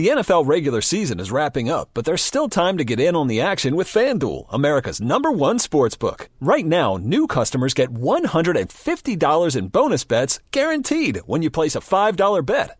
The NFL regular season is wrapping up, but there's still time to get in on the action with FanDuel, America's number one sports book. Right now, new customers get $150 in bonus bets guaranteed when you place a $5 bet.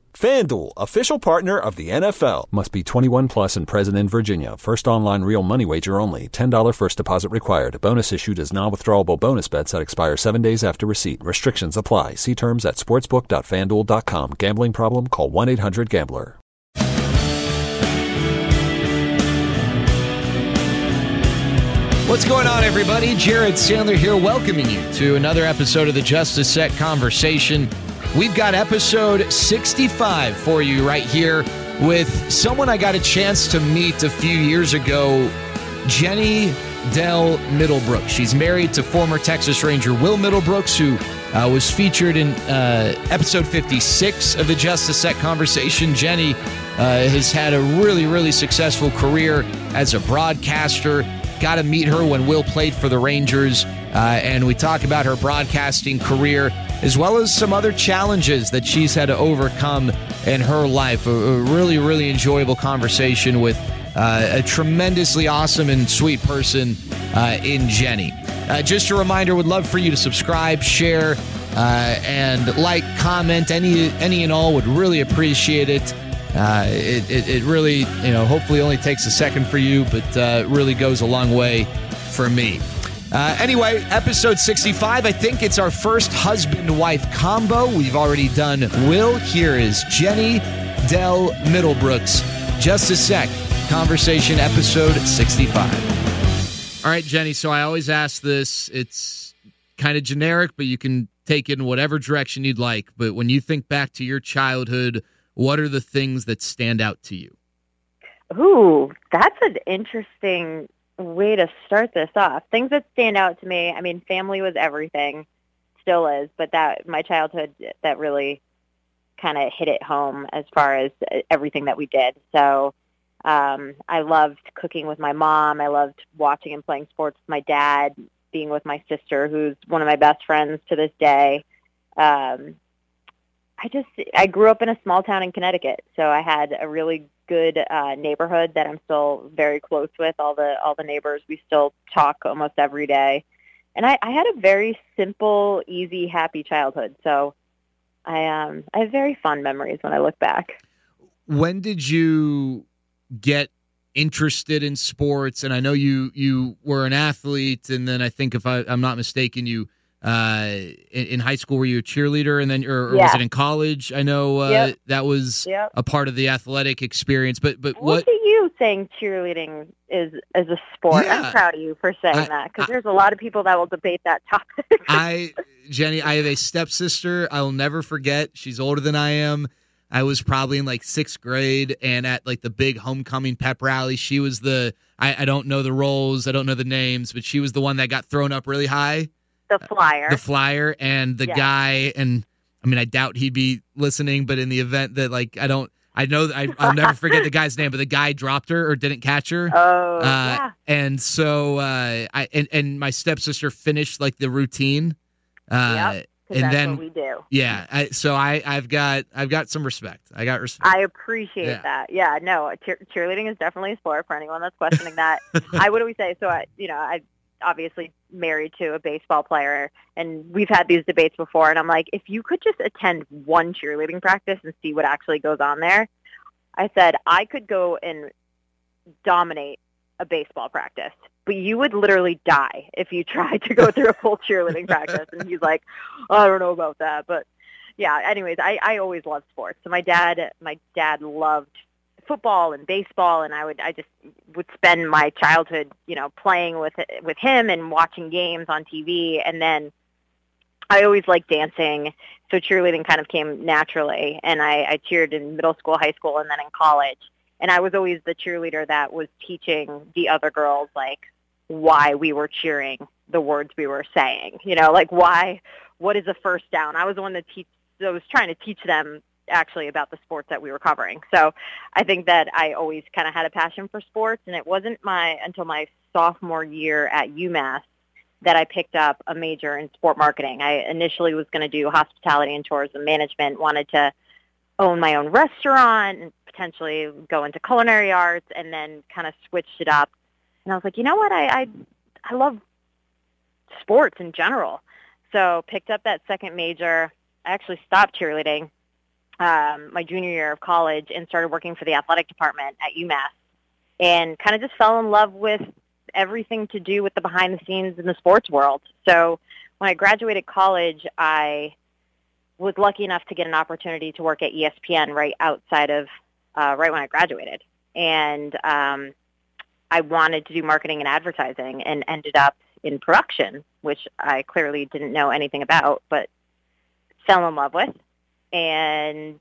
FanDuel, official partner of the NFL. Must be 21 plus and present in Virginia. First online real money wager only. $10 first deposit required. Bonus issued as non-withdrawable bonus bets that expire seven days after receipt. Restrictions apply. See terms at sportsbook.fanduel.com. Gambling problem? Call 1-800-GAMBLER. What's going on, everybody? Jared Sandler here, welcoming you to another episode of the Just a Sec Conversation. We've got episode 65 for you right here with someone I got a chance to meet a few years ago, Jenny Dell Middlebrooks. She's married to former Texas Ranger Will Middlebrooks, who uh, was featured in uh, episode 56 of the Just a Sec Conversation. Jenny uh, has had a really, really successful career as a broadcaster. Got to meet her when Will played for the Rangers, uh, and we talk about her broadcasting career as well as some other challenges that she's had to overcome in her life. A, a really, really enjoyable conversation with uh, a tremendously awesome and sweet person uh, in Jenny. Uh, just a reminder, would love for you to subscribe, share, uh, and like, comment. Any, any and all would really appreciate it. Uh, it, it, it, really, you know, hopefully only takes a second for you, but uh, really goes a long way for me. Uh, anyway, episode 65. I think it's our first husband wife combo. We've already done Will. Here is Jenny Dell Middlebrooks. Just a sec. Conversation episode 65. All right, Jenny. So I always ask this. It's kind of generic, but you can take it in whatever direction you'd like. But when you think back to your childhood, what are the things that stand out to you? Ooh, that's an interesting way to start this off. Things that stand out to me, I mean, family was everything, still is, but that my childhood that really kind of hit it home as far as everything that we did. So um, I loved cooking with my mom. I loved watching and playing sports with my dad, being with my sister, who's one of my best friends to this day. Um, I just I grew up in a small town in Connecticut, so I had a really good uh, neighborhood that I'm still very close with. All the all the neighbors, we still talk almost every day, and I, I had a very simple, easy, happy childhood. So I um I have very fond memories when I look back. When did you get interested in sports? And I know you you were an athlete, and then I think if I, I'm not mistaken, you uh, in, in, high school were you a cheerleader and then or, or yeah. was it in college i know uh, yep. that was yep. a part of the athletic experience but but what, what are you saying cheerleading is is a sport yeah. i'm proud of you for saying I, that because there's a lot of people that will debate that topic i jenny i have a stepsister i will never forget she's older than i am I was probably in like sixth grade, and at like the big homecoming pep rally, she was the I, I don't know the roles, I don't know the names, but she was the one that got thrown up really high the flyer. The flyer and the guy and I mean I doubt he'd be listening, but in the event that like I don't I know I, will never forget the guy's name, but the guy dropped her or didn't catch her. Oh, uh, yeah. And so uh, I and, and my stepsister finished like the routine. Uh, yep. And that's then- what we do. Yeah. I, so I I've got I've got some respect. I got respect. I appreciate Yeah. that. Yeah, no, cheer- cheerleading is definitely a sport for anyone that's questioning that. I would always say so. I, you know, I obviously married to a baseball player, and we've had these debates before. And I'm like, if you could just attend one cheerleading practice and see what actually goes on there, I said I could go and dominate a baseball practice, but you would literally die if you tried to go through a full cheerleading practice. And he's like, oh, I don't know about that, but yeah. Anyways, I I always loved sports. So my dad my dad loved football and baseball, and I would I just would spend my childhood, you know, playing with with him and watching games on TV, and then I always liked dancing. So cheerleading kind of came naturally, and I, I cheered in middle school, high school, and then in college. And I was always the cheerleader that was teaching the other girls like why we were cheering the words we were saying. You know, like why, what is a first down? I was the one that teach. that was trying to teach them actually about the sports that we were covering. So I think that I always kind of had a passion for sports, and it wasn't my until my sophomore year at UMass that I picked up a major in sport marketing. I initially was going to do hospitality and tourism management, wanted to own my own restaurant and potentially go into culinary arts, and then kind of switched it up. And I was like, you know what? I I, I love sports in general. So picked up that second major. I actually stopped cheerleading um, my junior year of college and started working for the athletic department at UMass and kind of just fell in love with everything to do with the behind the scenes in the sports world. So when I graduated college, I was lucky enough to get an opportunity to work at ESPN right outside of uh, right when I graduated, and um, I wanted to do marketing and advertising, and ended up in production, which I clearly didn't know anything about, but fell in love with. And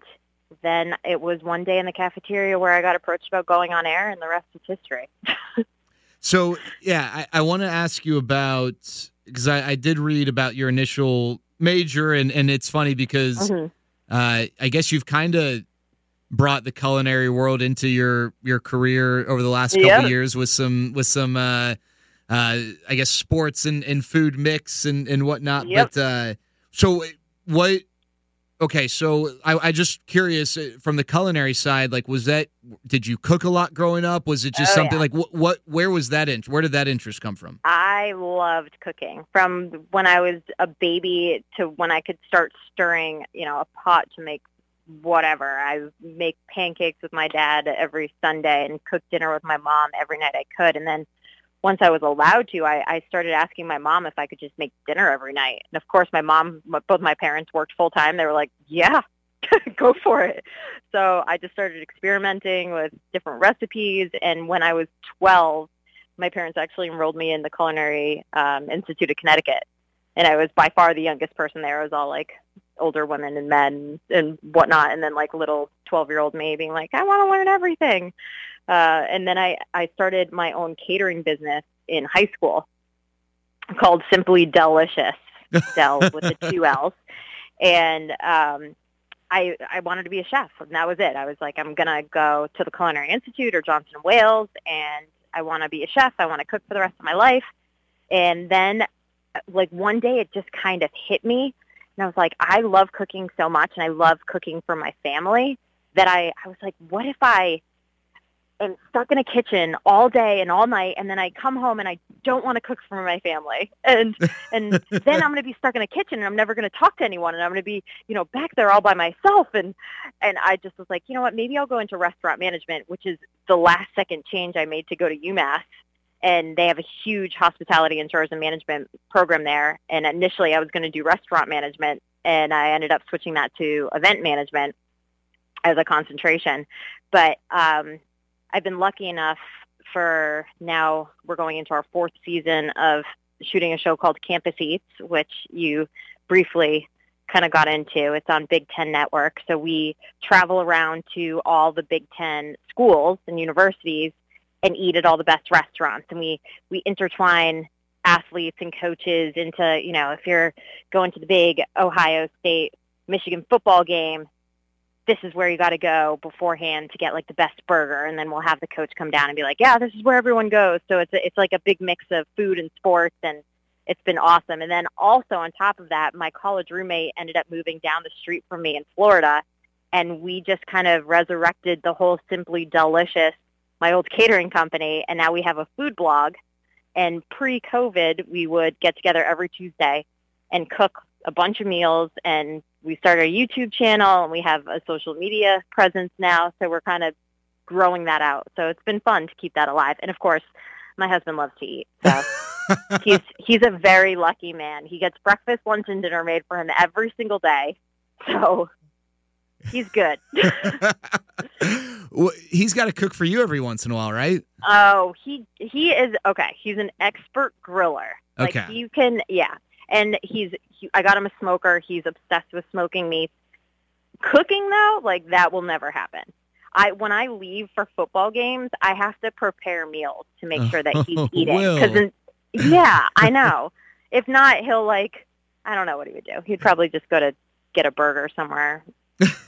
then it was one day in the cafeteria where I got approached about going on air, and the rest is history. So yeah, I, I want to ask you about because I, I did read about your initial major, and and it's funny because Mhm. uh, I guess you've kind of brought the culinary world into your your career over the last couple Yeah. years with some with some uh, uh, I guess sports and, and food mix and and whatnot. Yep. But uh, so what? Okay, so I, I just curious uh, from the culinary side, like was that did you cook a lot growing up? Was it just Oh, something yeah. like what, what where was that in where did that interest come from? I loved cooking from when I was a baby to when I could start stirring, you know, a pot to make whatever. I make pancakes with my dad every Sunday and cook dinner with my mom every night I could. And then once I was allowed to, I, I started asking my mom if I could just make dinner every night. And of course, my mom, both my parents worked full time. They were like, "Yeah, go for it." So I just started experimenting with different recipes. And when I was 12, my parents actually enrolled me in the Culinary um, Institute of Connecticut, and I was by far the youngest person there. It was all like older women and men and whatnot, and then like little 12-year-old me being like, "I want to learn everything." Uh, and then I, I started my own catering business in high school called Simply Delicious, Del with the two L's. And um, I, I wanted to be a chef, and that was it. I was like, I'm going to go to the Culinary Institute or Johnson & Wales, and I want to be a chef. I want to cook for the rest of my life. And then, like, one day it just kind of hit me, and I was like, I love cooking so much, and I love cooking for my family that I, I was like, what if I am stuck in a kitchen all day and all night, and then I come home and I don't want to cook for my family, and and then I'm going to be stuck in a kitchen and I'm never going to talk to anyone, and I'm going to be you know back there all by myself, and and I just was like, you know what, maybe I'll go into restaurant management, which is the last second change I made to go to UMass. And they have a huge hospitality and tourism management program there. And initially, I was going to do restaurant management, and I ended up switching that to event management as a concentration. But um, I've been lucky enough for now we're going into our fourth season of shooting a show called Campus Eats, which you briefly kind of got into. It's on Big Ten Network. So we travel around to all the Big Ten schools and universities and eat at all the best restaurants. And we, we intertwine athletes and coaches into, you know, if you're going to the big Ohio State, Michigan football game, this is where you got to go beforehand to get like the best burger and then we'll have the coach come down and be like yeah this is where everyone goes so it's a, it's like a big mix of food and sports and it's been awesome. And then also on top of that, my college roommate ended up moving down the street from me in Florida, and we just kind of resurrected the whole Simply Delicious, my old catering company, and now we have a food blog. And pre-COVID, we would get together every Tuesday and cook a bunch of meals and we started our YouTube channel and we have a social media presence now. So we're kind of growing that out. So it's been fun to keep that alive. And of course, my husband loves to eat. So he's he's a very lucky man. He gets breakfast, lunch, and dinner made for him every single day. So he's good. well, he's got to cook for you every once in a while, right? Oh, he he is okay. He's an expert griller. Like Okay. you can, yeah. And he's he, I got him a smoker. He's obsessed with smoking meats. Cooking though, like that will never happen. I when I leave for football games, I have to prepare meals to make sure that he's eating. Because yeah, I know. If not, he'll like I don't know what he would do. He'd probably just go to get a burger somewhere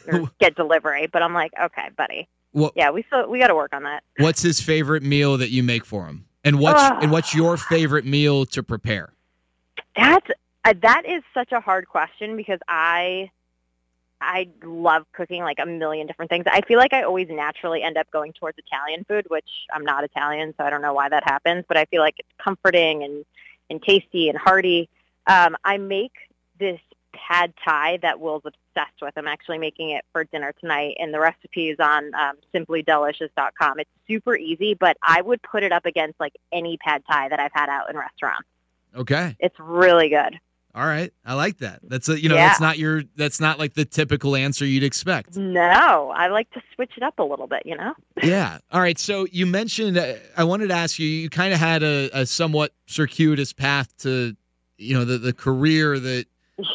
or get delivery. But I'm like, okay, buddy. What Yeah, we still we got to work on that. What's his favorite meal that you make for him? And what's and what's your favorite meal to prepare? That's uh, that is such a hard question because I I love cooking like a million different things. I feel like I always naturally end up going towards Italian food, which I'm not Italian, so I don't know why that happens, but I feel like it's comforting and and tasty and hearty. Um, I make this pad thai that Will's obsessed with. I'm actually making it for dinner tonight, and the recipe is on um, simplydelicious.com. It's super easy, but I would put it up against like any pad thai that I've had out in restaurants. Okay. It's really good. All right. I like that. That's a you know, Yeah. that's not your that's not like the typical answer you'd expect. No, I like to switch it up a little bit, you know? yeah. All right. So you mentioned uh, I wanted to ask you you kind of had a, a somewhat circuitous path to you know the the career that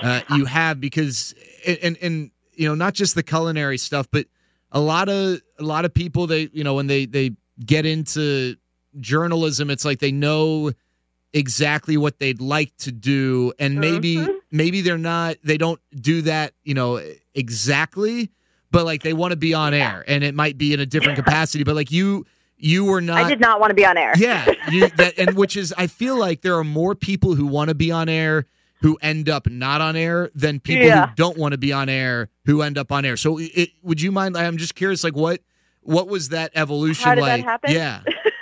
uh, you have because and and you know not just the culinary stuff but a lot of a lot of people they you know when they they get into journalism it's like they know exactly what they'd like to do and maybe Mhm. maybe they're not they don't do that you know exactly but like they want to be on air and it might be in a different capacity but like you you were not I did not want to be on air. yeah, you, that, and which is, I feel like there are more people who want to be on air who end up not on air than people Yeah. who don't want to be on air who end up on air. So, it, would you mind? I'm just curious, like what what was that evolution that like? happen? Yeah,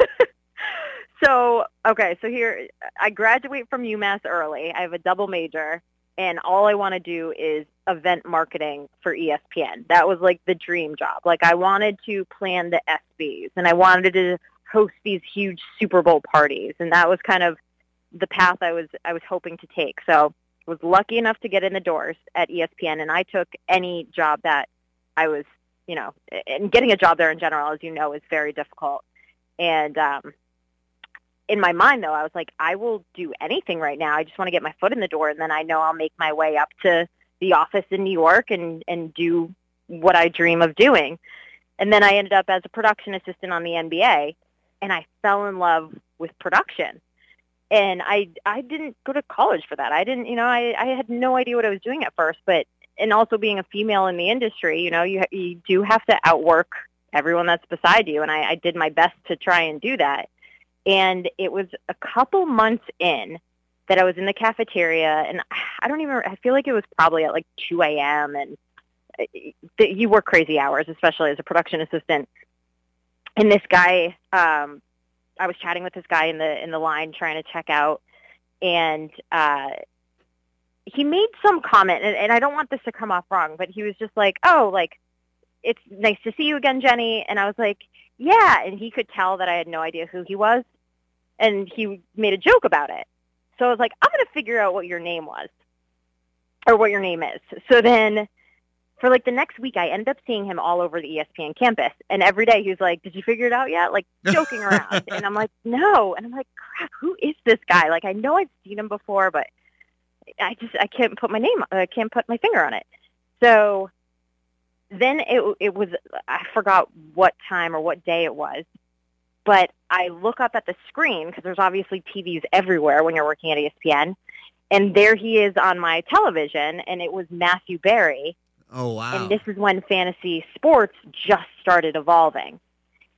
So, okay, so here, I graduate from UMass early. I have a double major, and all I want to do is event marketing for ESPN. That was like the dream job. Like, I wanted to plan the ESPYs, and I wanted to host these huge Super Bowl parties, and that was kind of the path I was I was hoping to take. So, I was lucky enough to get in the doors at ESPN, and I took any job that I was, you know, and getting a job there in general, as you know, is very difficult. And um, in my mind though, I was like, I will do anything right now. I just want to get my foot in the door and then I know I'll make my way up to the office in New York and, and do what I dream of doing. And then I ended up as a production assistant on the NBA and I fell in love with production. And I I didn't go to college for that. I didn't, you know, I, I had no idea what I was doing at first, but and also being a female in the industry, you know, you you do have to outwork everyone that's beside you and I, I did my best to try and do that and it was a couple months in that I was in the cafeteria, and I don't even. I feel like it was probably at like 2 a.m. and uh, you work crazy hours, especially as a production assistant. And this guy, um, I was chatting with this guy in the in the line trying to check out, and uh, he made some comment, and, and I don't want this to come off wrong, but he was just like, "Oh, like it's nice to see you again, Jenny," and I was like, "Yeah," and he could tell that I had no idea who he was and he made a joke about it. So I was like, I'm going to figure out what your name was or what your name is. So then for like the next week, I ended up seeing him all over the ESPN campus. And every day he was like, did you figure it out yet? Like joking around. and I'm like, no. And I'm like, crap, who is this guy? Like, I know I've seen him before, but I just, I can't put my name, I can't put my finger on it. So then it, it was, I forgot what time or what day it was but I look up at the screen because there's obviously TVs everywhere when you're working at ESPN, and there he is on my television, and it was Matthew Berry, Oh wow. and this is when fantasy sports just started evolving.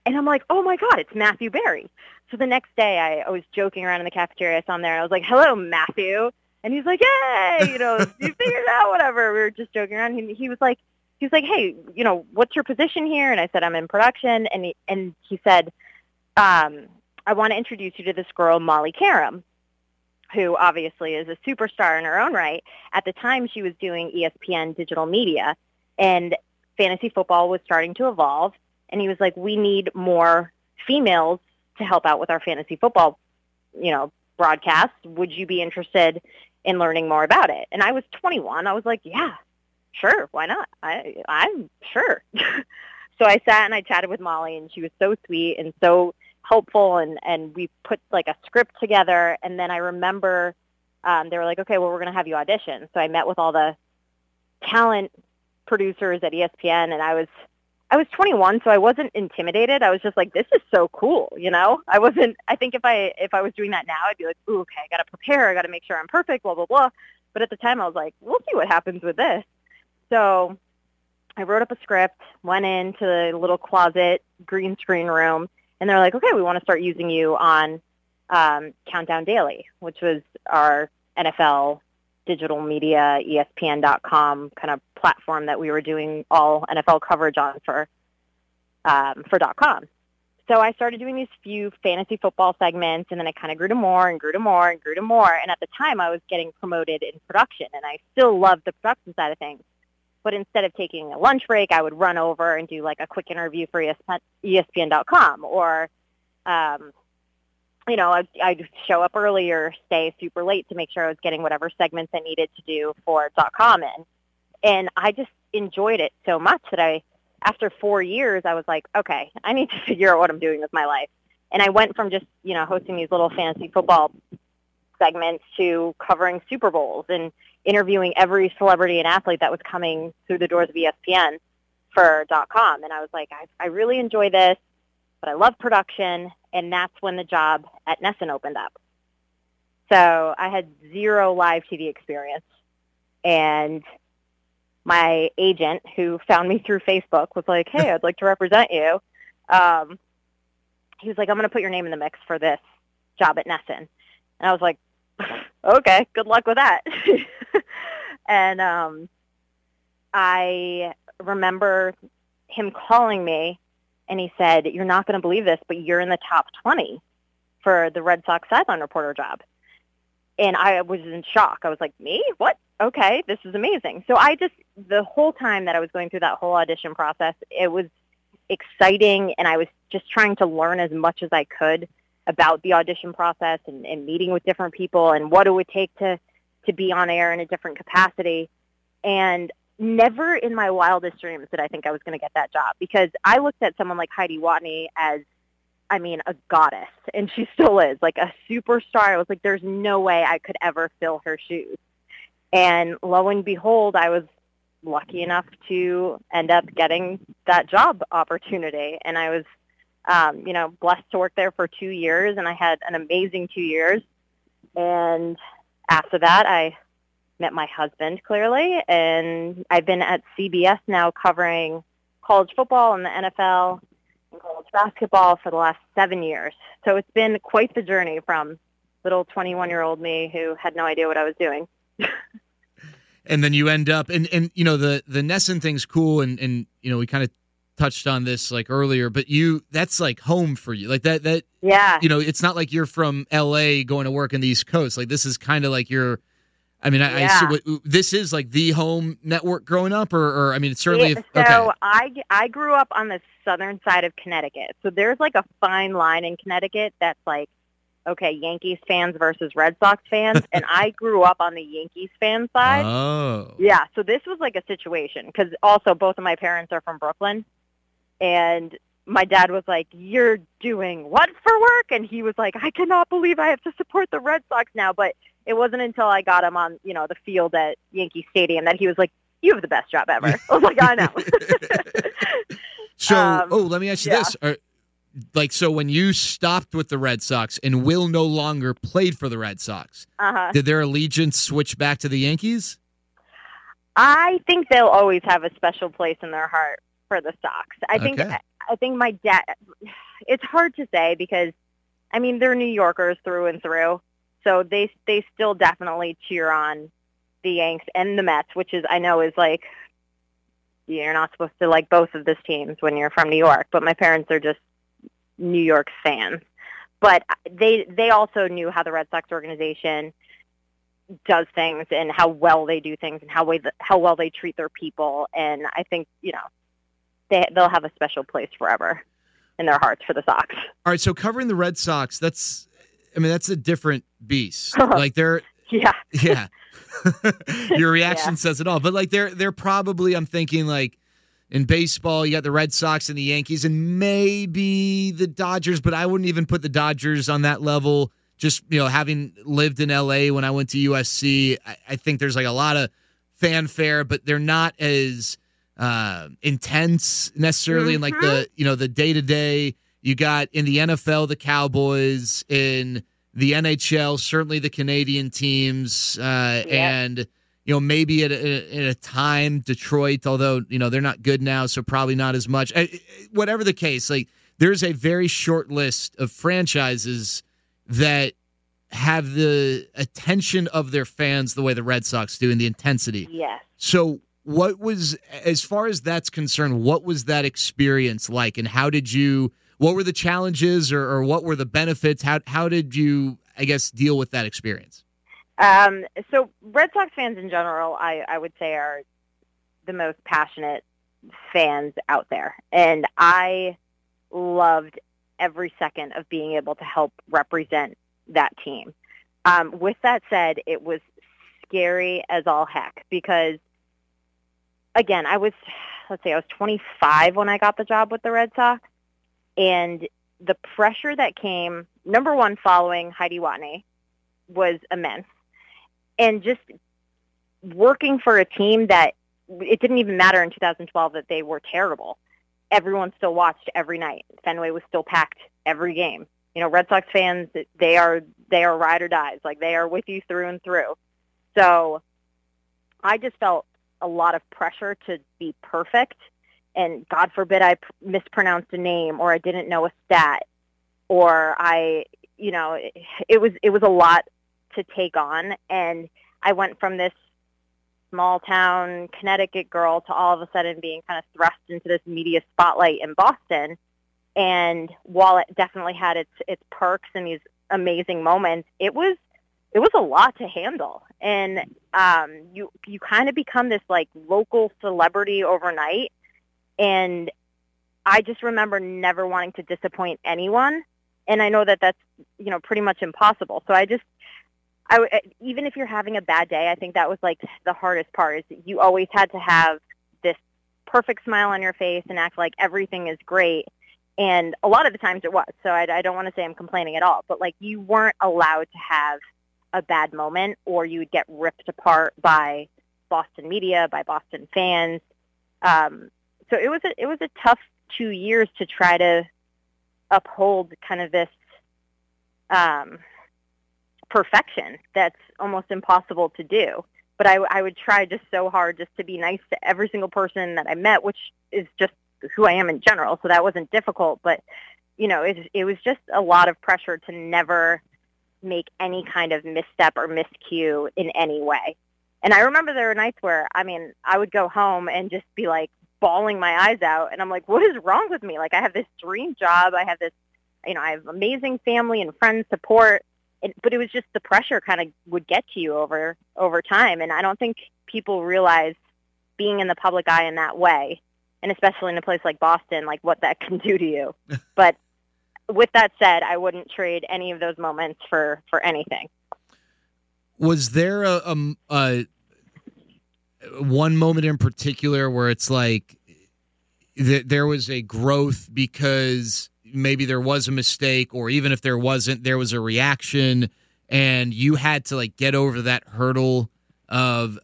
And I'm like, oh my God, it's Matthew Berry. So the next day, I, I was joking around in the cafeteria. I saw him there, and I was like, "Hello, Matthew," and he's like, "Yay, you know, you figured it out, whatever." We were just joking around. He, he was like, he was like, "Hey, you know, what's your position here?" And I said, "I'm in production," and he, and he said, um, "I want to introduce you to this girl, Molly Qerim." Who obviously is a superstar in her own right. At the time, she was doing ESPN digital media, and fantasy football was starting to evolve. And he was like, "We need more females to help out with our fantasy football, you know, broadcast. Would you be interested in learning more about it? And I was 21. I was like, yeah, sure. Why not? I, I'm sure. so I sat and I chatted with Molly and she was so sweet and so helpful and, and we put like a script together. And then I remember um, they were like, okay, well, we're going to have you audition. So I met with all the talent producers at ESPN and I was I was 21, so I wasn't intimidated. I was just like, this is so cool, you know? I wasn't, I think if I, if I was doing that now, I'd be like, ooh, okay, I got to prepare. I got to make sure I'm perfect, blah, blah, blah. But at the time I was like, we'll see what happens with this. So I wrote up a script, went into the little closet green screen room, and they're like, okay, we want to start using you on um, Countdown Daily, which was our NFL digital media, ESPN.com kind of platform that we were doing all NFL coverage on for um, for .com. So I started doing these few fantasy football segments, and then it kind of grew to more and grew to more and grew to more. And at the time, I was getting promoted in production, and I still loved the production side of things. But instead of taking a lunch break, I would run over and do like a quick interview for ESPN, ESPN.com or um, you know, I'd, I'd show up early or stay super late to make sure I was getting whatever segments I needed to do for .com in. And I just enjoyed it so much that I, after four years, I was like, okay, I need to figure out what I'm doing with my life. And I went from just, you know, hosting these little fantasy football segments to covering Super Bowls and interviewing every celebrity and athlete that was coming through the doors of ESPN for .com. And I was like, I, I really enjoy this, but I love production and that's when the job at NESN opened up. So I had zero live TV experience, and my agent, who found me through Facebook, was like, "Hey, I'd like to represent you." Um, he was like, "I'm going to put your name in the mix for this job at NESN," and I was like, "Okay, good luck with that." and um, I remember him calling me and he said, "You're not going to believe this, but you're in the top 20 for the Red Sox sideline reporter job." And I was in shock. I was like, "Me? What? Okay, this is amazing." So I just the whole time that I was going through that whole audition process, it was exciting, and I was just trying to learn as much as I could about the audition process and, and meeting with different people and what it would take to to be on air in a different capacity. And never in my wildest dreams did I think I was going to get that job because I looked at someone like Heidi Watney as, I mean, a goddess, and she still is, like a superstar. I was like, there's no way I could ever fill her shoes. And lo and behold, I was lucky enough to end up getting that job opportunity. And I was, um, you know, blessed to work there for two years, and I had an amazing two years. And after that, I met my husband clearly, and I've been at CBS now covering college football and the NFL and college basketball for the last seven years. So it's been quite the journey from little 21-year-old me who had no idea what I was doing. and then you end up, and and you know the the NESN thing's cool, and and you know we kind of touched on this like earlier, but you that's like home for you. Like that that yeah. You know, it's not like you're from LA going to work in the East Coast. Like this is kind of like your I mean, I, yeah. I this is like the home network growing up, or, or I mean, it's certainly. so okay. I I grew up on the southern side of Connecticut, so there's like a fine line in Connecticut that's like, okay, Yankees fans versus Red Sox fans, and I grew up on the Yankees fan side. Oh. Yeah, so this was like a situation because also both of my parents are from Brooklyn, and my dad was like, "You're doing what for work?" And he was like, "I cannot believe I have to support the Red Sox now," but it wasn't until I got him on, you know, the field at Yankee Stadium that he was like, "You have the best job ever." I was like, "I know." so, um, oh, let me ask you yeah. this: Are, like, so when you stopped with the Red Sox and Will no longer played for the Red Sox, uh-huh. did their allegiance switch back to the Yankees? I think they'll always have a special place in their heart for the Sox. I think. Okay. I think my dad. It's hard to say because I mean, they're New Yorkers through and through, so they they still definitely cheer on the Yanks and the Mets, which is I know is like you're not supposed to like both of those teams when you're from New York, but my parents are just New York fans. But they they also knew how the Red Sox organization does things and how well they do things and how way how well they treat their people and I think, you know, they they'll have a special place forever in their hearts for the Sox. All right, so covering the Red Sox, that's I mean, that's a different beast. like they're yeah. Yeah. Your reaction yeah. says it all. But like they're they're probably I'm thinking like in baseball, you got the Red Sox and the Yankees and maybe the Dodgers, but I wouldn't even put the Dodgers on that level. Just, you know, having lived in LA when I went to USC, I, I think there's like a lot of fanfare, but they're not as uh, intense necessarily mm-hmm. in like the, mm-hmm. you know, the day to day. You got in the NFL, the Cowboys, in the NHL, certainly the Canadian teams, uh, yep. and you know maybe at a, at a, time Detroit, although you know they're not good now, so probably not as much. Whatever the case, like there's a very short list of franchises that have the attention of their fans the way the Red Sox do and the intensity. Yes. So what was as far as that's concerned, what was that experience like and how did you what were the challenges or, or what were the benefits? How how did you, I guess, deal with that experience? Um, so Red Sox fans in general, I, I would say are the most passionate fans out there. And I loved every second of being able to help represent that team. Um, with that said, it was scary as all heck because, again, I was, let's say I was 25 when I got the job with the Red Sox and the pressure that came, number one, following Heidi Watney was immense. And just working for a team that it didn't even matter in 2012 that they were terrible. Everyone still watched every night. Fenway was still packed every game. You know, Red Sox fans, they are they are ride or dies. Like they are with you through and through. So I just felt a lot of pressure to be perfect and God forbid I mispronounced a name or I didn't know a stat or I, you know, it, it was it was a lot to take on and I went from this small town Connecticut girl to all of a sudden being kind of thrust into this media spotlight in Boston. And while it definitely had its its perks and these amazing moments, it was it was a lot to handle. And um, you you kind of become this like local celebrity overnight and I just remember never wanting to disappoint anyone. And I know that that's, you know, pretty much impossible. So I just, I, even if you're having a bad day, I think that was like the hardest part is you always had to have this perfect smile on your face and act like everything is great. And a lot of the times it was. So I, I don't want to say I'm complaining at all, but like you weren't allowed to have a bad moment or you would get ripped apart by Boston media, by Boston fans. Um, so it was a, it was a tough two years to try to uphold kind of this um, perfection that's almost impossible to do. But I, I would try just so hard just to be nice to every single person that I met, which is just who I am in general. So that wasn't difficult, but you know, it, it was just a lot of pressure to never make any kind of misstep or miscue in any way. And I remember there were nights where, I mean, I would go home and just be like, bawling my eyes out and I'm like, what is wrong with me? Like I have this dream job. I have this, you know, I have amazing family and friends support. And, but it was just the pressure kind of would get to you over, over time. And I don't think people realize being in the public eye in that way, and especially in a place like Boston, like what that can do to you. but with that said, I wouldn't trade any of those moments for, for anything. Was there a, a, a one moment in particular where it's like th- there was a growth because maybe there was a mistake or even if there wasn't there was a reaction and you had to like get over that hurdle of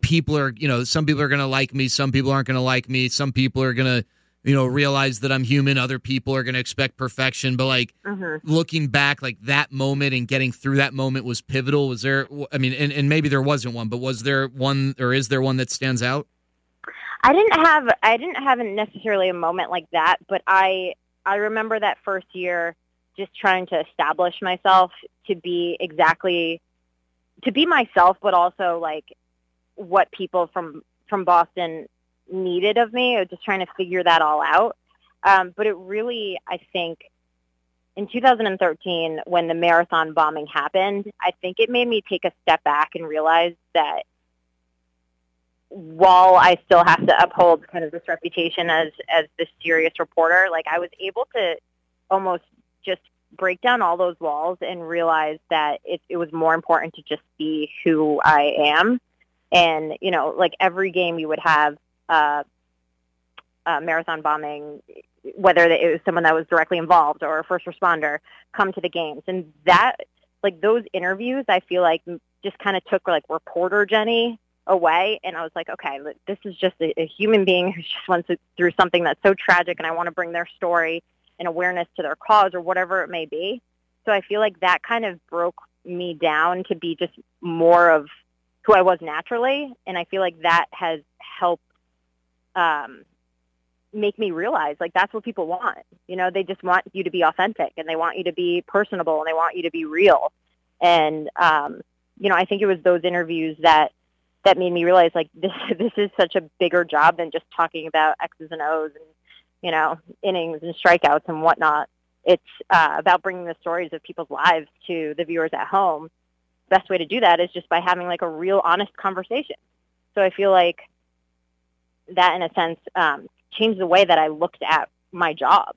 people are you know some people are going to like me some people aren't going to like me some people are going to you know realize that i'm human other people are going to expect perfection but like mm-hmm. looking back like that moment and getting through that moment was pivotal was there i mean and, and maybe there wasn't one but was there one or is there one that stands out i didn't have i didn't have necessarily a moment like that but i i remember that first year just trying to establish myself to be exactly to be myself, but also like what people from from Boston needed of me. I was just trying to figure that all out. Um, but it really, I think, in 2013, when the marathon bombing happened, I think it made me take a step back and realize that while I still have to uphold kind of this reputation as as this serious reporter, like I was able to almost just break down all those walls and realize that it, it was more important to just be who I am. And you know, like every game you would have uh, uh, marathon bombing, whether it was someone that was directly involved or a first responder, come to the games, and that like those interviews, I feel like just kind of took like reporter Jenny away. And I was like, okay, this is just a, a human being who just went through something that's so tragic and I want to bring their story and awareness to their cause or whatever it may be. So I feel like that kind of broke me down to be just more of who I was naturally. And I feel like that has helped um make me realize like that's what people want. You know, they just want you to be authentic and they want you to be personable and they want you to be real. And um you know, I think it was those interviews that that made me realize like this this is such a bigger job than just talking about X's and O's and you know innings and strikeouts and whatnot. It's uh, about bringing the stories of people's lives to the viewers at home. Best way to do that is just by having like a real honest conversation. So I feel like that in a sense um, changed the way that I looked at my job.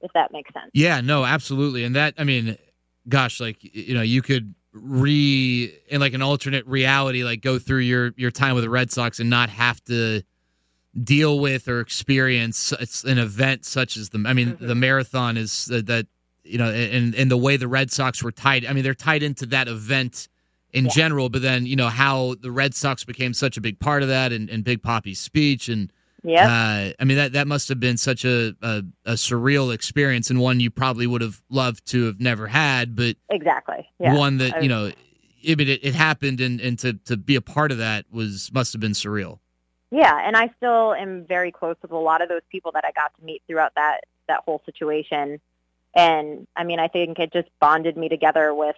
If that makes sense. Yeah, no, absolutely. And that I mean, gosh, like you know, you could re in like an alternate reality like go through your your time with the Red Sox and not have to deal with or experience an event such as the I mean mm-hmm. the marathon is uh, that you know and and the way the Red Sox were tied I mean they're tied into that event in yeah. general but then you know how the Red Sox became such a big part of that and, and Big Papi's speech and yeah. Uh, I mean that that must have been such a, a, a surreal experience and one you probably would have loved to have never had, but exactly yeah. one that was, you know, I mean, it, it happened and and to to be a part of that was must have been surreal. Yeah, and I still am very close with a lot of those people that I got to meet throughout that that whole situation. And I mean, I think it just bonded me together with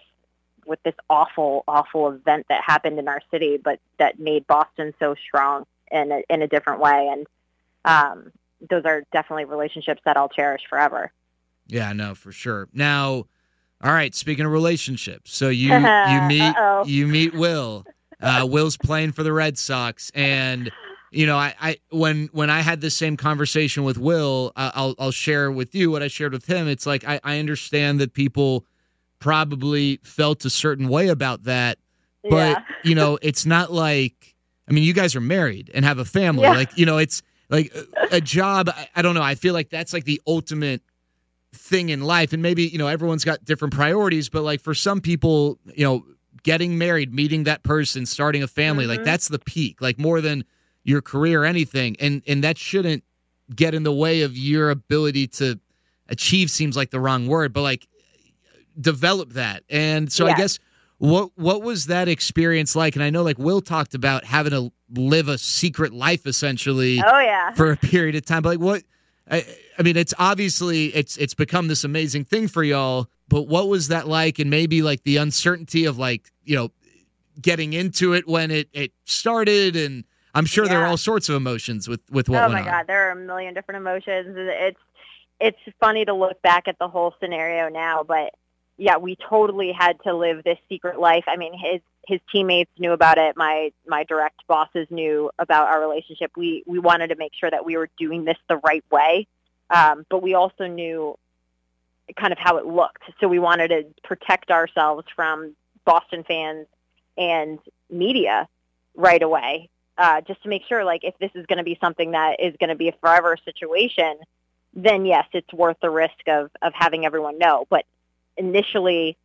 with this awful, awful event that happened in our city, but that made Boston so strong in a, in a different way. And um, those are definitely relationships that I'll cherish forever. Yeah, no, for sure. Now, all right. Speaking of relationships, so you you meet you meet Will. Uh, Will's playing for the Red Sox, and you know, I, I when when I had the same conversation with Will, uh, I'll I'll share with you what I shared with him. It's like I, I understand that people probably felt a certain way about that, but yeah. you know, it's not like I mean, you guys are married and have a family. Yeah. Like you know, it's like a, job. I, don't know. I feel like that's like the ultimate thing in life, and maybe you know everyone's got different priorities, but like for some people, you know, getting married, meeting that person, starting a family, mm-hmm. like that's the peak. Like more than your career or anything, and and that shouldn't get in the way of your ability to achieve. Seems like the wrong word, but like develop that. And so yeah. I guess what what was that experience like? And I know like Will talked about having to live a secret life essentially. Oh yeah. For a period of time, but like what? I, I mean, it's obviously it's it's become this amazing thing for y'all. But what was that like? And maybe like the uncertainty of like you know getting into it when it it started and. I'm sure yeah. there are all sorts of emotions with with what. Oh my god, there are a million different emotions. It's it's funny to look back at the whole scenario now, but yeah, we totally had to live this secret life. I mean, his his teammates knew about it. My my direct bosses knew about our relationship. We we wanted to make sure that we were doing this the right way, um, but we also knew kind of how it looked. So we wanted to protect ourselves from Boston fans and media right away, uh, just to make sure, like, if this is going to be something that is going to be a forever situation, then yes, it's worth the risk of of having everyone know. But initially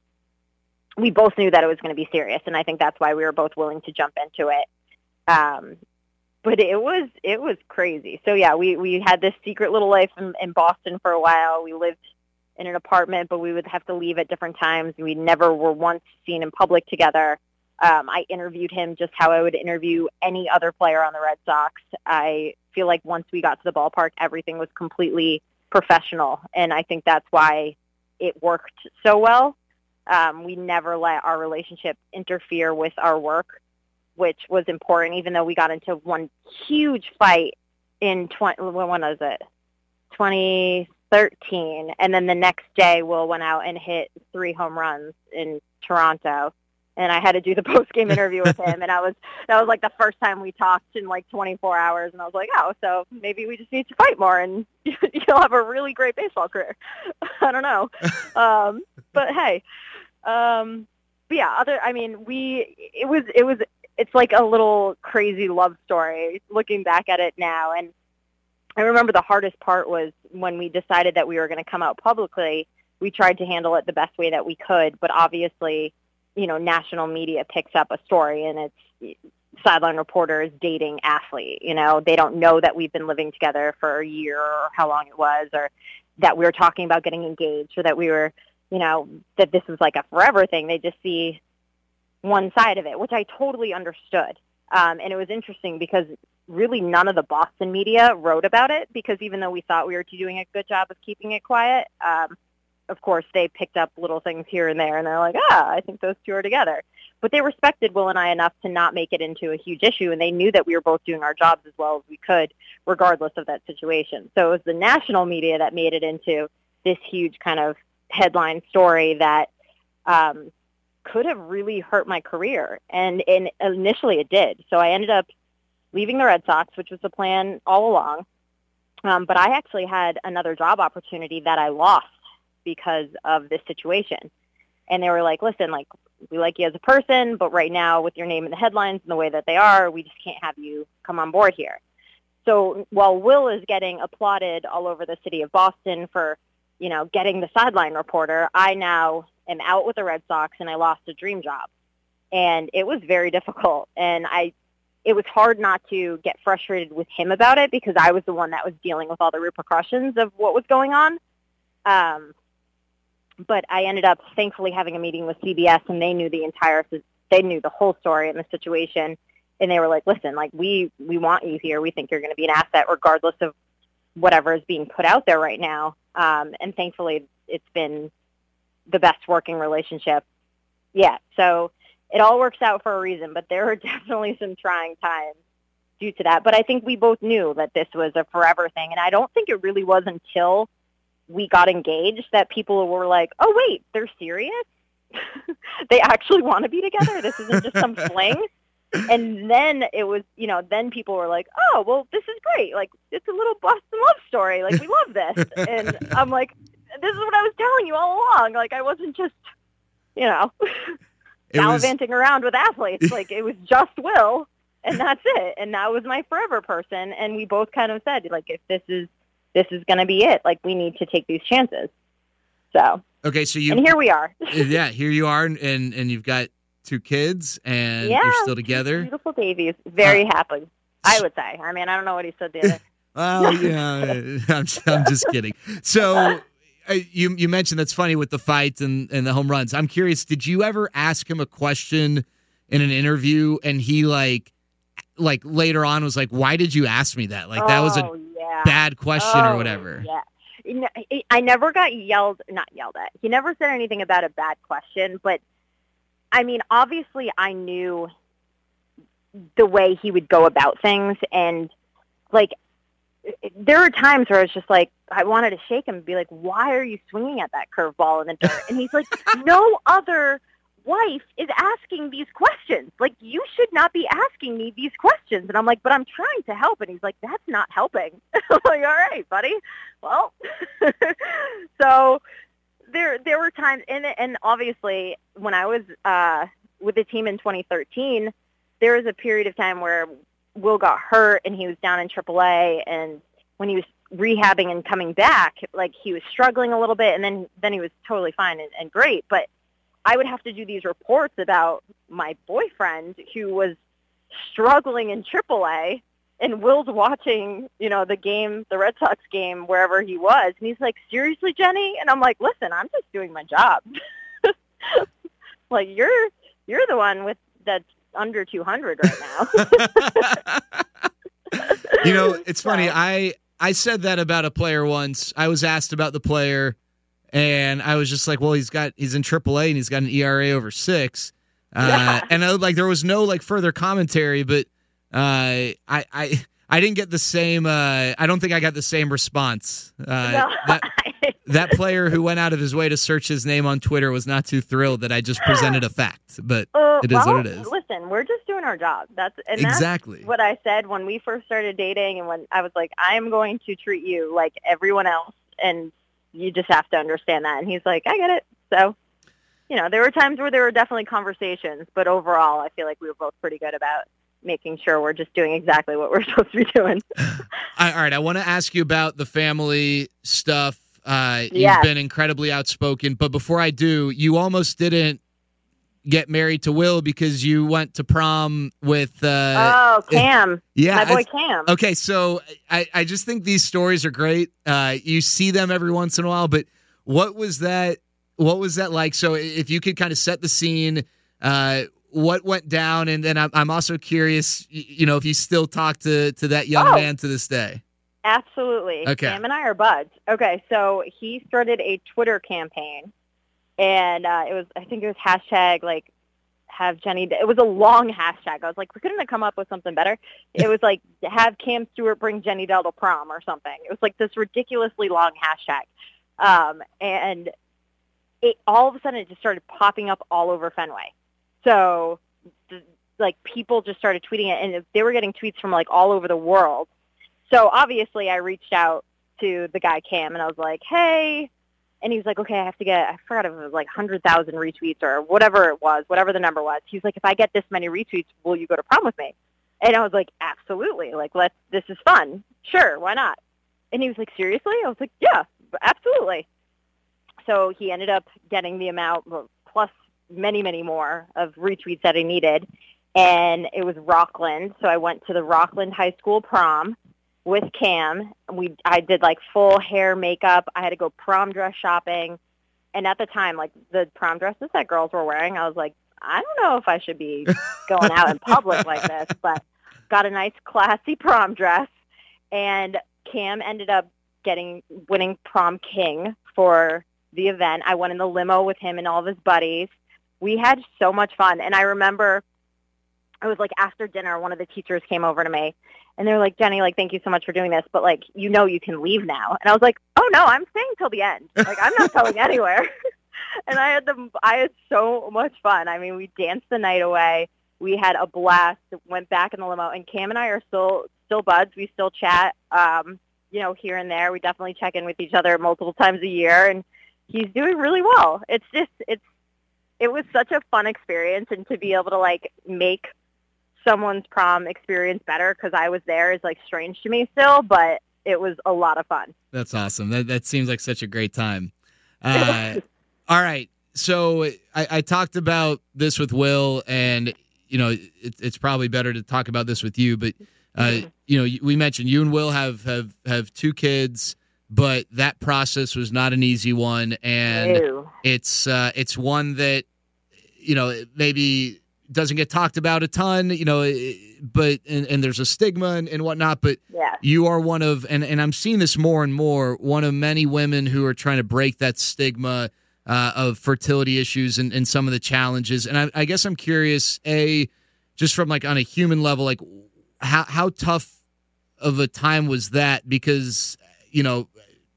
we both knew that it was going to be serious, and I think that's why we were both willing to jump into it. Um, but it was it was crazy. So yeah, we we had this secret little life in, in Boston for a while. We lived in an apartment, but we would have to leave at different times. We never were once seen in public together. Um, I interviewed him just how I would interview any other player on the Red Sox. I feel like once we got to the ballpark, everything was completely professional, and I think that's why it worked so well. Um, we never let our relationship interfere with our work, which was important. Even though we got into one huge fight in twenty, when was it? Twenty thirteen, and then the next day, Will went out and hit three home runs in Toronto and I had to do the post game interview with him, and I was that was like the first time we talked in like 24 hours, and I was like, oh, so maybe we just need to fight more, and you'll have a really great baseball career. I don't know, um, but hey, um, but yeah, other I mean, we it was it was it's like a little crazy love story looking back at it now, and I remember the hardest part was when we decided that we were going to come out publicly. We tried to handle it the best way that we could, but obviously you know, national media picks up a story and it's sideline reporters dating athlete. You know, they don't know that we've been living together for a year or how long it was, or that we were talking about getting engaged, or that we were, you know, that this was like a forever thing. They just see one side of it, which I totally understood. Um, and it was interesting because really none of the Boston media wrote about it because even though we thought we were doing a good job of keeping it quiet, um, of course, they picked up little things here and there, and they're like, ah, I think those two are together. But they respected Will and I enough to not make it into a huge issue, and they knew that we were both doing our jobs as well as we could, regardless of that situation. So it was the national media that made it into this huge kind of headline story that um, could have really hurt my career, and, and initially it did. So I ended up leaving the Red Sox, which was the plan all along. Um, but I actually had another job opportunity that I lost because of this situation. And they were like, listen, like, we like you as a person, but right now with your name in the headlines and the way that they are, we just can't have you come on board here. So while Will is getting applauded all over the city of Boston for, you know, getting the sideline reporter, I now am out with the Red Sox and I lost a dream job. And it was very difficult. And I, it was hard not to get frustrated with him about it because I was the one that was dealing with all the repercussions of what was going on. Um, but I ended up thankfully having a meeting with CBS, and they knew the entire they knew the whole story and the situation, and they were like, "Listen, like we we want you here. We think you're going to be an asset, regardless of whatever is being put out there right now." Um, and thankfully, it's been the best working relationship yet. So it all works out for a reason, but there are definitely some trying times due to that. But I think we both knew that this was a forever thing, and I don't think it really was until we got engaged that people were like, oh, wait, they're serious? they actually want to be together? This isn't just some fling? And then it was, you know, then people were like, oh, well, this is great. Like, it's a little Boston love story. Like, we love this. And I'm like, this is what I was telling you all along. Like, I wasn't just, you know, gallivanting was... around with athletes. Like, it was just Will, and that's it. And that was my forever person. And we both kind of said, like, if this is this is going to be it. Like we need to take these chances. So okay, so you and here we are. yeah, here you are, and and you've got two kids, and yeah, you're still together. Beautiful babies, very uh, happy. I would say. I mean, I don't know what he said the other. Oh yeah, I'm, I'm just kidding. So. Uh, you you mentioned that's funny with the fight and, and the home runs. I'm curious, did you ever ask him a question in an interview and he like like later on was like, "Why did you ask me that?" Like that was a oh, yeah. bad question oh, or whatever. Yeah. I never got yelled, not yelled at. He never said anything about a bad question, but I mean, obviously I knew the way he would go about things and like there are times where I was just like I wanted to shake him and be like, "Why are you swinging at that curveball in the dirt?" And he's like, "No other wife is asking these questions. Like, you should not be asking me these questions. And I'm like, but I'm trying to help. And he's like, that's not helping. I'm like, all right, buddy. Well, so there, there were times, and, and obviously when I was uh, with the team in 2013, there was a period of time where Will got hurt and he was down in AAA. And when he was rehabbing and coming back, like he was struggling a little bit, and then then he was totally fine and, and great. But I would have to do these reports about my boyfriend who was struggling in AAA and Will's watching, you know, the game, the Red Sox game, wherever he was. And he's like, seriously, Jenny? And I'm like, listen, I'm just doing my job. like, you're, you're the one with that's under 200 right now. you know, it's funny. I, I said that about a player once. I was asked about the player and I was just like, well, he's got he's in AAA and he's got an ERA over six, uh, Yeah. and I, like there was no like further commentary, but uh, I I. I didn't get the same. Uh, I don't think I got the same response. Uh, No. that, that player who went out of his way to search his name on Twitter was not too thrilled that I just presented a fact. But Uh, It is well, what it is. Listen, we're just doing our job. That's and exactly, that's what I said when we first started dating, and when I was like, I am going to treat you like everyone else, and you just have to understand that. And he's like, I get it. So, you know, there were times where there were definitely conversations, but overall, I feel like we were both pretty good about making sure we're just doing exactly what we're supposed to be doing. All right, I want to ask you about the family stuff. Uh, you've Yes. been incredibly outspoken, but before I do, you almost didn't get married to Will because you went to prom with. Uh, oh, Cam, yeah, my boy I- Cam. Okay, so I, I just think these stories are great. Uh, you see them every once in a while, but what was that? What was that like? So if you could kind of set the scene, uh, what went down, and then I'm, I'm also curious, you know, if you still talk to to that young Oh. man to this day. Absolutely. Okay. Cam and I are buds. Okay, so he started a Twitter campaign, and uh, it was I think it was hashtag like have Jenny. It was a long hashtag. I was like, we couldn't have come up with something better. It was like have Cam Stewart bring Jenny Dell to prom or something. It was like this ridiculously long hashtag, um, and it all of a sudden it just started popping up all over Fenway. So the, like people just started tweeting it, and they were getting tweets from like all over the world. So obviously, I reached out to the guy Cam, and I was like, "Hey," and he was like, "Okay, I have to get. I forgot if it was like hundred thousand retweets or whatever it was, whatever the number was." He's like, "If I get this many retweets, will you go to prom with me?" And I was like, "Absolutely! Like, let's. This is fun. Sure, why not?" And he was like, "Seriously?" I was like, "Yeah, absolutely." So he ended up getting the amount plus many, many more of retweets that I needed, and it was Rockland. So I went to the Rockland High School prom with Cam. We I did like full hair makeup. I had to go prom dress shopping. And at the time, like the prom dresses that girls were wearing, I was like, I don't know if I should be going out in public like this, but got a nice classy prom dress and Cam ended up getting winning prom king for the event. I went in the limo with him and all of his buddies. We had so much fun and I remember it was like after dinner one of the teachers came over to me and they were like, Jenny, like, thank you so much for doing this, but like, you know, you can leave now. And I was like, oh no, I'm staying till the end. Like, I'm not going anywhere. and I had the, I had so much fun. I mean, we danced the night away. We had a blast. Went back in the limo, and Cam and I are still, still buds. We still chat, um, you know, here and there. We definitely check in with each other multiple times a year, and he's doing really well. It's just, it's, it was such a fun experience, and to be able to like make someone's prom experience better because I was there is like strange to me still, but it was a lot of fun. That's awesome. That that seems like such a great time. Uh, all right, so I, I talked about this with Will, and you know it, it's probably better to talk about this with you. But uh, you know, we mentioned you and Will have have have two kids, but that process was not an easy one, and Ew. it's uh, it's one that you know maybe doesn't get talked about a ton. You know, but and, and there's a stigma and, and whatnot, but Yeah. you are one of and, and i'm seeing this more and more one of many women who are trying to break that stigma uh, of fertility issues and, and some of the challenges and I, I guess i'm curious a just from like on a human level like how, how tough of a time was that because you know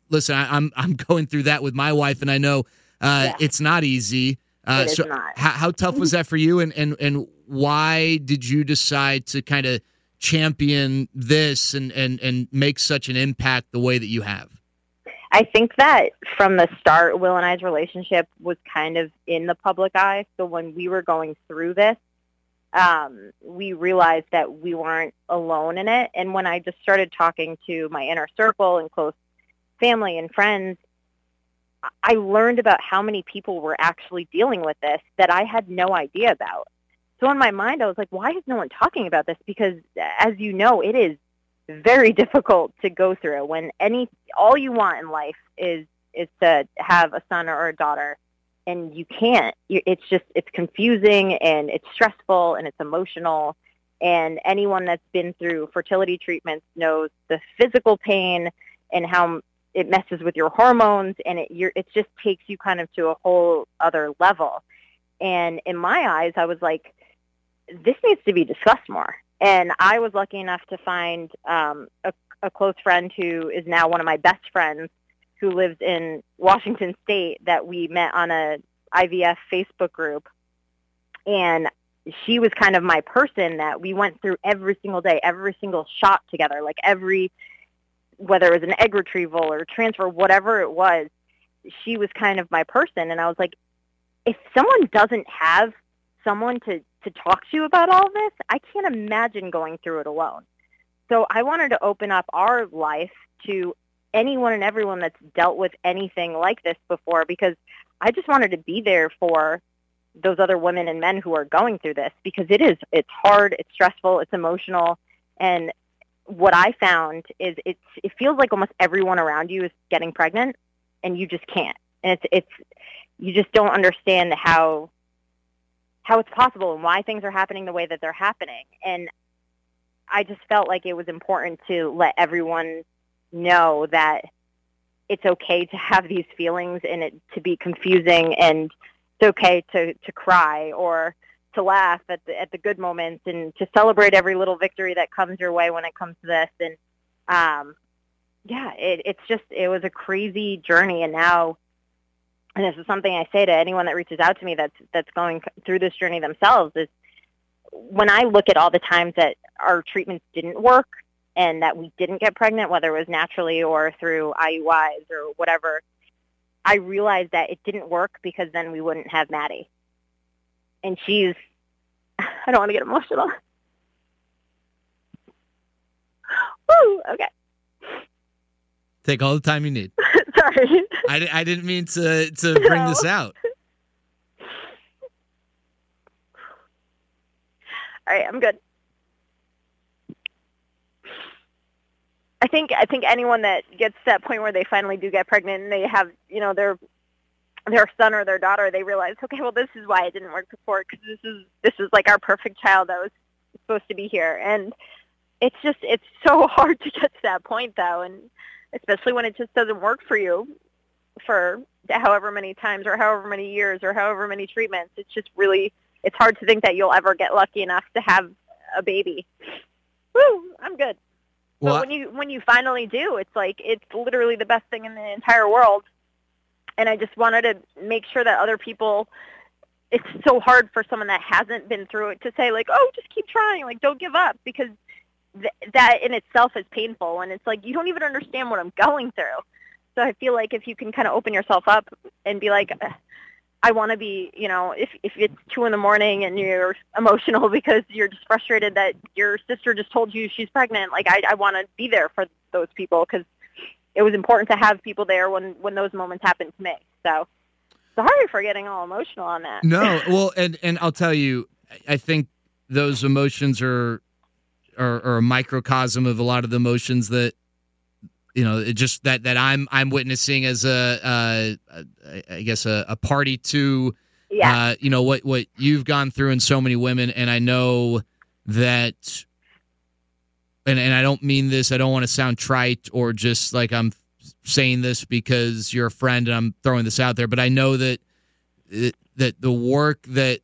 listen I, i'm i'm going through that with my wife and i know uh, Yeah. it's not easy uh, so not. How, how tough was that for you and, and and why did you decide to kind of champion this and, and, and make such an impact the way that you have? I think that from the start, Will and I's relationship was kind of in the public eye. So when we were going through this, um, we realized that we weren't alone in it. And when I just started talking to my inner circle and close family and friends, I- learned about how many people were actually dealing with this that I had no idea about. So in my mind, I was like, why is no one talking about this? Because as you know, it is very difficult to go through when any all you want in life is is to have a son or a daughter and you can't it's just it's confusing and it's stressful and it's emotional and anyone that's been through fertility treatments knows the physical pain and how it messes with your hormones and it it just takes you kind of to a whole other level. And in my eyes, I was like, this needs to be discussed more. And I was lucky enough to find um, a, a close friend who is now one of my best friends who lives in Washington State that we met on a IVF Facebook group. And she was kind of my person that we went through every single day, every single shot together, like every, whether it was an egg retrieval or transfer, whatever it was, she was kind of my person. And I was like, if someone doesn't have someone to, to talk to about all this, I can't imagine going through it alone. So I wanted to open up our life to anyone and everyone that's dealt with anything like this before because I just wanted to be there for those other women and men who are going through this because it is it's hard, it's stressful, it's emotional and what I found is it's it feels like almost everyone around you is getting pregnant and you just can't. And it's it's you just don't understand how how it's possible and why things are happening the way that they're happening. And I just felt like it was important to let everyone know that it's okay to have these feelings and it to be confusing and it's okay to to cry or to laugh at the at the good moments and to celebrate every little victory that comes your way when it comes to this and um yeah it it's just it was a crazy journey and now and this is something I say to anyone that reaches out to me that's that's going through this journey themselves is when I look at all the times that our treatments didn't work and that we didn't get pregnant, whether it was naturally or through IUIs or whatever, I realized that it didn't work because then we wouldn't have Maddie. And she's, I don't want to get emotional. Woo, okay. Take all the time you need. Sorry. I, I didn't mean to, to bring No. this out. All right, I'm good. I think I think anyone that gets to that point where they finally do get pregnant and they have you know their their son or their daughter, they realize, okay, well, this is why it didn't work before because this is this is like our perfect child that was supposed to be here, and it's just it's so hard to get to that point though, and especially when it just doesn't work for you for however many times or however many years or however many treatments. It's just really it's hard to think that you'll ever get lucky enough to have a baby. Woo, I'm good. Well, but when you when you finally do, it's like it's literally the best thing in the entire world. And I just wanted to make sure that other people it's so hard for someone that hasn't been through it to say like, "Oh, just keep trying, like don't give up" because th- that in itself is painful. And it's like you don't even understand what I'm going through. So I feel like if you can kind of open yourself up and be like, "Uh, I want to be, you know, if if it's two in the morning and you're emotional because you're just frustrated that your sister just told you she's pregnant, like I, I want to be there for those people because it was important to have people there when when those moments happened to me. So sorry for getting all emotional on that. No, well, and and I'll tell you, I- think those emotions are are, are a microcosm of a lot of the emotions that you know it just that that I'm I'm witnessing as a uh, I- I guess a, a party to yeah, uh, you know what what you've gone through and so many women, and I know that. And, and I don't mean this. I don't want to sound trite or just like I'm saying this because you're a friend and I'm throwing this out there. But I know that eh, that the work that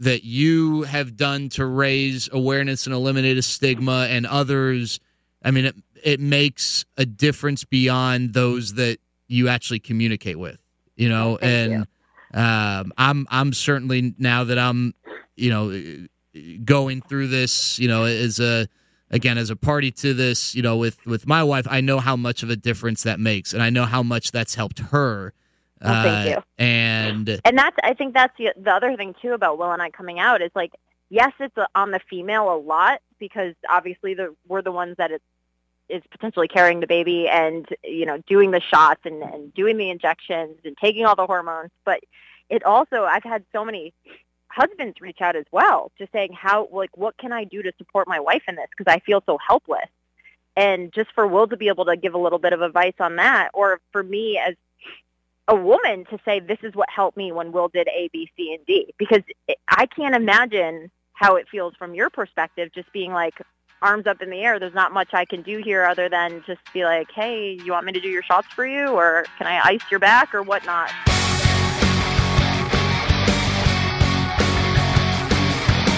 that you have done to raise awareness and eliminate a stigma and others i mean it, it makes a difference beyond those that you actually communicate with you know thank and um i'm i'm certainly now that i'm you know eh, eh, going through this you know as a again as a party to this you know with with my wife i know how much of a difference that makes and i know how much that's helped her Oh, thank Uh, you. and and that's I think that's the the other thing too about Will and I coming out is like yes, it's on the female a lot because obviously the we're the ones that is is potentially carrying the baby and you know doing the shots and, and doing the injections and taking all the hormones, but it also I've had so many husbands reach out as well, just saying how like what can I do to support my wife in this because I feel so helpless. And just for Will to be able to give a little bit of advice on that, or for me as a woman to say this is what helped me when Will did A, B, C, and D because I can't imagine how it feels from your perspective, just being like arms up in the air. There's not much I can do here other than just be like, hey, you want me to do your shots for you, or can I ice your back, or whatnot.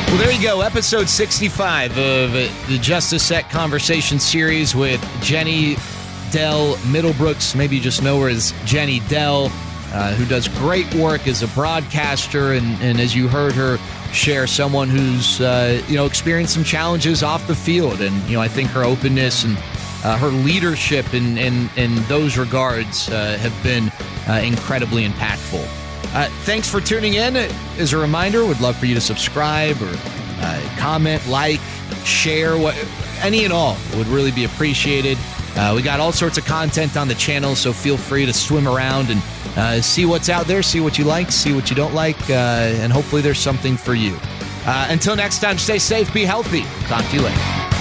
Well, there you go. Episode 65 of the Just a Sec Conversation series with Jenny Dell Middlebrooks. Maybe you just know her as Jenny Dell, uh, who does great work as a broadcaster. And, and as you heard her share, someone who's, uh, you know, experienced some challenges off the field. And, you know, I think her openness and uh, her leadership in, in, in those regards uh, have been uh, incredibly impactful. Uh, thanks for tuning in. As a reminder, we'd love for you to subscribe or uh, comment, like, share, what, any and all would really be appreciated. Uh, we got all sorts of content on the channel, so feel free to swim around and uh, see what's out there, see what you like, see what you don't like, uh, and hopefully there's something for you. Uh, until next time, stay safe, be healthy. Talk to you later.